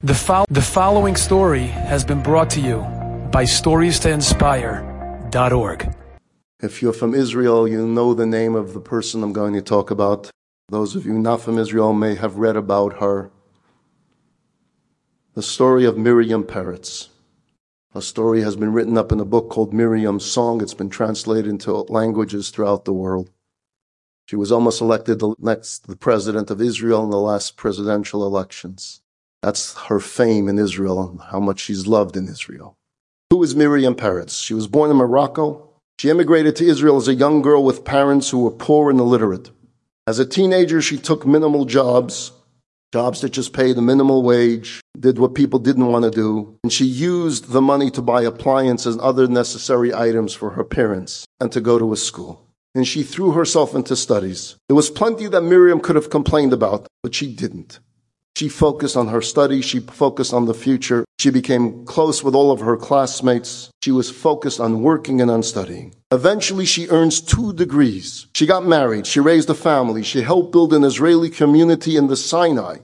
The, fol- the following story has been brought to you by StoriesToInspire.org. If you're from Israel, you know the name of the person I'm going to talk about. Those of you not from Israel may have read about her. The story of Miriam Peretz. A story has been written up in a book called Miriam's Song. It's been translated into languages throughout the world. She was almost elected the next the president of Israel in the last presidential elections. That's her fame in Israel and how much she's loved in Israel. Who is Miriam Peretz? She was born in Morocco. She immigrated to Israel as a young girl with parents who were poor and illiterate. As a teenager, she took minimal jobs, jobs that just paid a minimal wage, did what people didn't want to do, and she used the money to buy appliances and other necessary items for her parents and to go to a school. And she threw herself into studies. There was plenty that Miriam could have complained about, but she didn't. She focused on her studies. She focused on the future. She became close with all of her classmates. She was focused on working and on studying. Eventually, she earns two degrees. She got married. She raised a family. She helped build an Israeli community in the Sinai,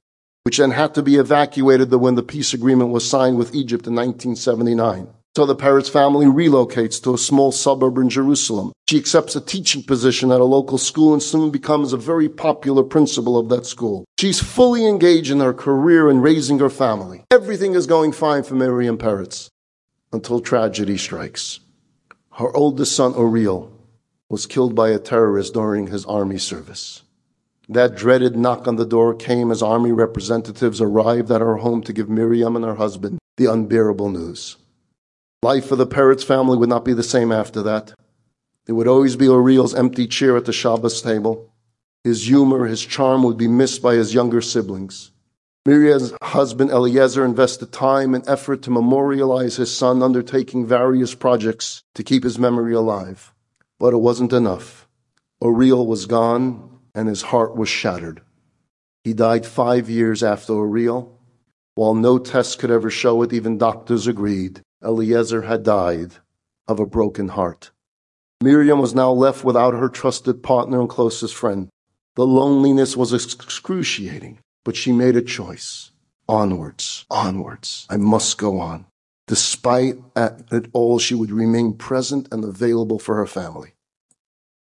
which then had to be evacuated when the peace agreement was signed with Egypt in 1979. So the Peretz family relocates to a small suburb in Jerusalem. She accepts a teaching position at a local school and soon becomes a very popular principal of that school. She's fully engaged in her career and raising her family. Everything is going fine for Miriam Peretz until tragedy strikes. Her oldest son, Uriel, was killed by a terrorist during his army service. That dreaded knock on the door came as army representatives arrived at her home to give Miriam and her husband the unbearable news. Life for the Peretz family would not be the same after that. There would always be Uriel's empty chair at the Shabbos table. His humor, his charm would be missed by his younger siblings. Miriam's husband Eliezer invested time and effort to memorialize his son, undertaking various projects to keep his memory alive. But it wasn't enough. Uriel was gone and his heart was shattered. He died five years after Uriel. While no test could ever show it, even doctors agreed. Eliezer had died of a broken heart. Miriam was now left without her trusted partner and closest friend. The loneliness was excruciating, but she made a choice. Onwards, onwards. I must go on. Despite it all, she would remain present and available for her family.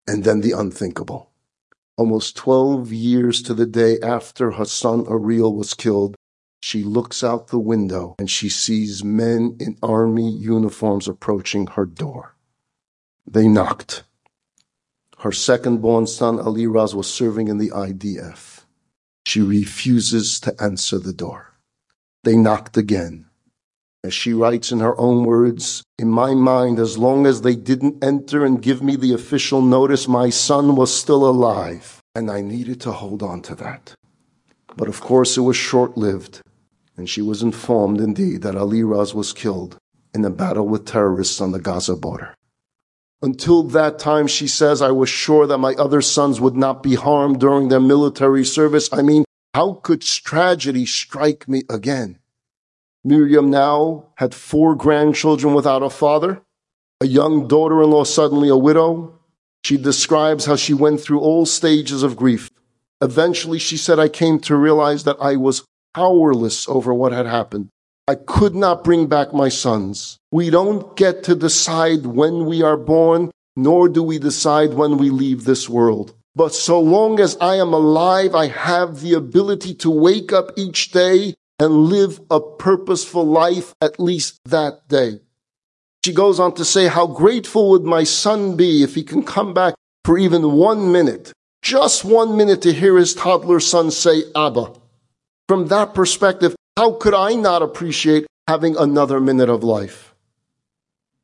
And then the unthinkable. Almost 12 years to the day after her son Uriel was killed, she looks out the window and she sees men in army uniforms approaching her door. They knocked. Her second born son, Eliraz, was serving in the IDF. She refuses to answer the door. They knocked again. As she writes in her own words, in my mind, as long as they didn't enter and give me the official notice, my son was still alive, and I needed to hold on to that. But of course, it was short lived and she was informed indeed that Eliraz was killed in a battle with terrorists on the Gaza border. Until that time, she says, I was sure that my other sons would not be harmed during their military service. I mean, how could tragedy strike me again? Miriam now had four grandchildren without a father, a young daughter-in-law suddenly a widow. She describes how she went through all stages of grief. Eventually, she said, I came to realize that I was powerless over what had happened. I could not bring back my sons. We don't get to decide when we are born, nor do we decide when we leave this world. But so long as I am alive, I have the ability to wake up each day and live a purposeful life at least that day. She goes on to say, how grateful would my son be if he can come back for even one minute, just one minute to hear his toddler son say, Abba. From that perspective, how could I not appreciate having another minute of life?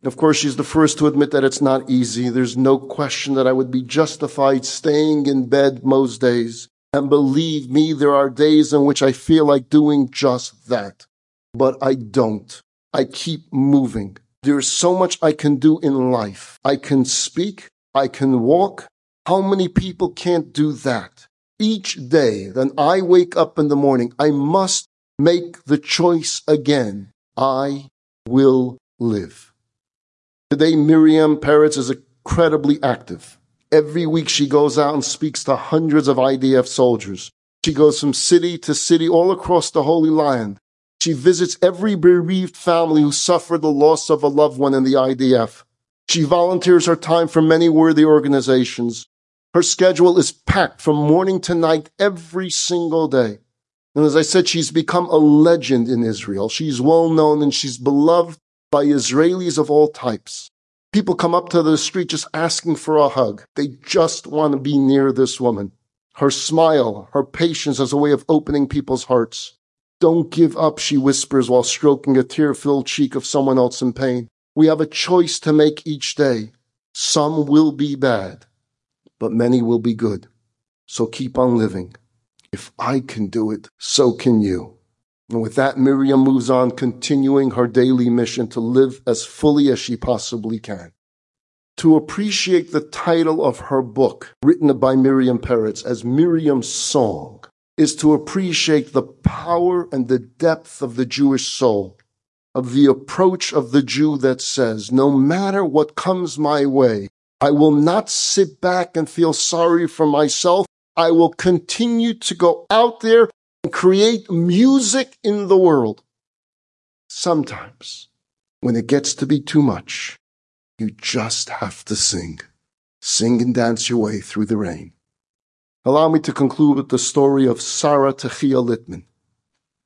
Of course, she's the first to admit that it's not easy. There's no question that I would be justified staying in bed most days. And believe me, there are days in which I feel like doing just that. But I don't. I keep moving. There's so much I can do in life. I can speak. I can walk. How many people can't do that? Each day that I wake up in the morning, I must make the choice again. I will live. Today, Miriam Peretz is incredibly active. Every week she goes out and speaks to hundreds of IDF soldiers. She goes from city to city all across the Holy Land. She visits every bereaved family who suffered the loss of a loved one in the IDF. She volunteers her time for many worthy organizations. Her schedule is packed from morning to night every single day. And as I said, she's become a legend in Israel. She's well known and she's beloved by Israelis of all types. People come up to the street just asking for a hug. They just want to be near this woman. Her smile, her patience as a way of opening people's hearts. Don't give up, she whispers while stroking a tear filled cheek of someone else in pain. We have a choice to make each day. Some will be bad, but many will be good. So keep on living. If I can do it, so can you. And with that, Miriam moves on, continuing her daily mission to live as fully as she possibly can. To appreciate the title of her book, written by Miriam Peretz as Miriam's Song, is to appreciate the power and the depth of the Jewish soul, of the approach of the Jew that says, no matter what comes my way, I will not sit back and feel sorry for myself. I will continue to go out there and create music in the world. Sometimes, when it gets to be too much, you just have to sing. Sing and dance your way through the rain. Allow me to conclude with the story of Sarah Techia Littman.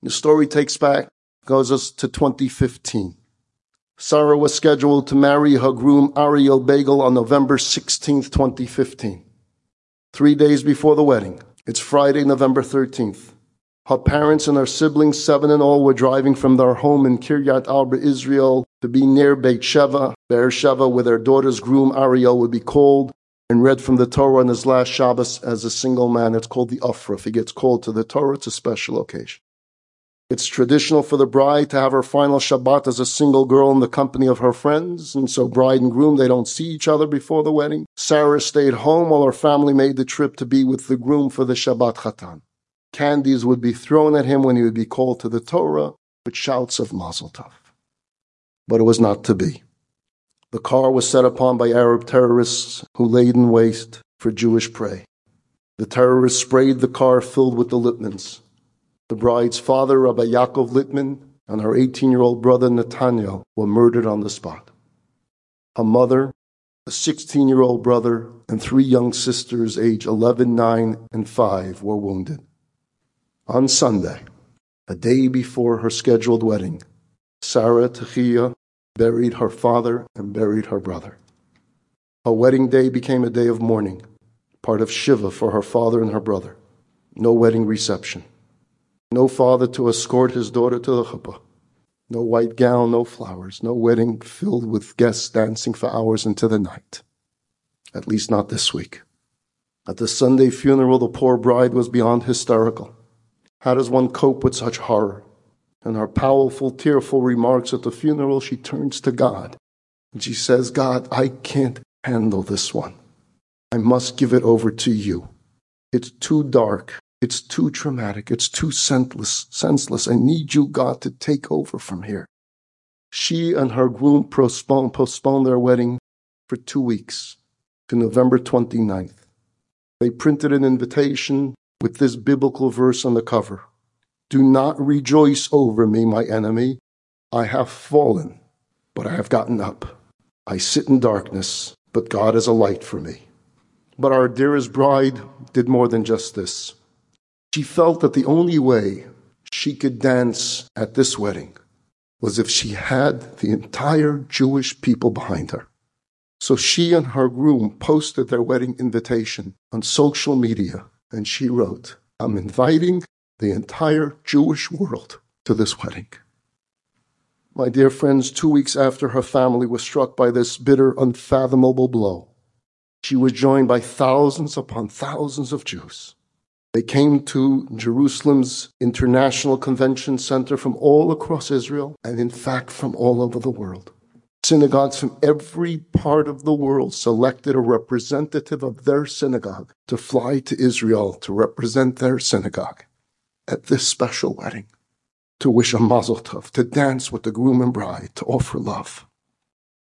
The story takes back, goes us to 2015. Sarah was scheduled to marry her groom Ariel Beigel on November 16, 2015. Three days before the wedding, it's Friday, November 13th. Her parents and her siblings, seven in all, were driving from their home in Kiryat Arba, Israel, to be near Beit Sheva, Be'er Sheva, where their daughter's groom Ariel would be called and read from the Torah on his last Shabbos as a single man. It's called the aufruf. If he gets called to the Torah, it's a special occasion. It's traditional for the bride to have her final Shabbat as a single girl in the company of her friends, and so bride and groom, they don't see each other before the wedding. Sarah stayed home while her family made the trip to be with the groom for the Shabbat Chatan. Candies would be thrown at him when he would be called to the Torah with shouts of Mazel Tov. But it was not to be. The car was set upon by Arab terrorists who laid in waste for Jewish prey. The terrorists sprayed the car filled with the Littmans. The bride's father, Rabbi Yaakov Littman, and her 18 year old brother, Nathaniel, were murdered on the spot. Her mother, a 16 year old brother, and three young sisters, aged 11, 9, and 5, were wounded. On Sunday, a day before her scheduled wedding, Sarah Techia buried her father, and buried her brother. Her wedding day became a day of mourning, part of Shiva for her father and her brother. No wedding reception. No father to escort his daughter to the chuppah. No white gown, no flowers, no wedding filled with guests dancing for hours into the night. At least not this week. At the Sunday funeral, the poor bride was beyond hysterical. How does one cope with such horror? In her powerful, tearful remarks at the funeral, she turns to God and she says, God, I can't handle this one. I must give it over to you. It's too dark. It's too traumatic. It's too senseless. senseless. I need you, God, to take over from here. She and her groom postponed, postponed their wedding for two weeks to November 29th. They printed an invitation with this biblical verse on the cover. Do not rejoice over me, my enemy. I have fallen, but I have gotten up. I sit in darkness, but God is a light for me. But our dearest bride did more than just this. She felt that the only way she could dance at this wedding was if she had the entire Jewish people behind her. So she and her groom posted their wedding invitation on social media, and she wrote, I'm inviting the entire Jewish world to this wedding. My dear friends, two weeks after her family was struck by this bitter, unfathomable blow, she was joined by thousands upon thousands of Jews. They came to Jerusalem's International Convention Center from all across Israel and, in fact, from all over the world. Synagogues from every part of the world selected a representative of their synagogue to fly to Israel to represent their synagogue at this special wedding to wish a mazel tov, to dance with the groom and bride, to offer love.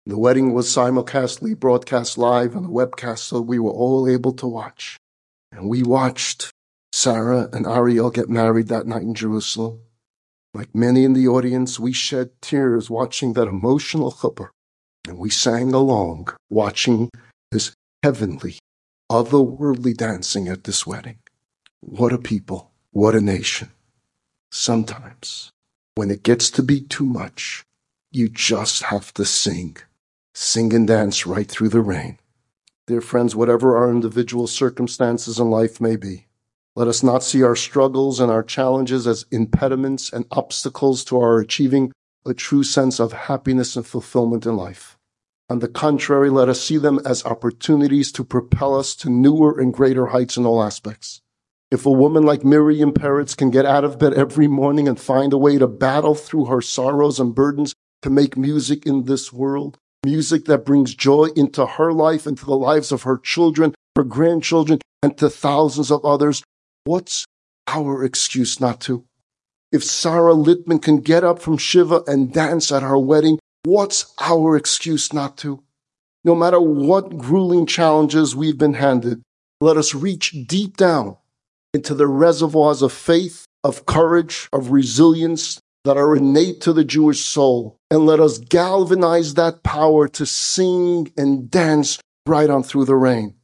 The wedding was simulcastly broadcast live on a webcast so we were all able to watch. And we watched Sarah and Ariel get married that night in Jerusalem. Like many in the audience, we shed tears watching that emotional chuppah, and we sang along, watching this heavenly, otherworldly dancing at this wedding. What a people, what a nation. Sometimes, when it gets to be too much, you just have to sing. Sing and dance right through the rain. Dear friends, whatever our individual circumstances in life may be, let us not see our struggles and our challenges as impediments and obstacles to our achieving a true sense of happiness and fulfillment in life. On the contrary, let us see them as opportunities to propel us to newer and greater heights in all aspects. If a woman like Miriam Peretz can get out of bed every morning and find a way to battle through her sorrows and burdens to make music in this world, music that brings joy into her life and to the lives of her children, her grandchildren, and to thousands of others. What's our excuse not to? If Sarah Littman can get up from Shiva and dance at our wedding, what's our excuse not to? No matter what grueling challenges we've been handed, let us reach deep down into the reservoirs of faith, of courage, of resilience, that are innate to the Jewish soul. And let us galvanize that power to sing and dance right on through the rain.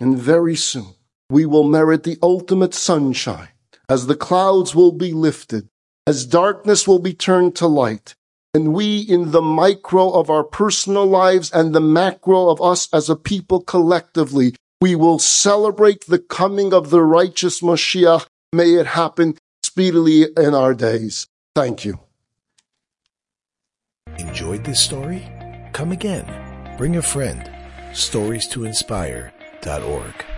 And very soon we will merit the ultimate sunshine as the clouds will be lifted, as darkness will be turned to light. And we in the micro of our personal lives and the macro of us as a people collectively, we will celebrate the coming of the righteous Moshiach. May it happen speedily in our days. Thank you. Enjoyed this story? Come again. Bring a friend. Stories to inspire.org.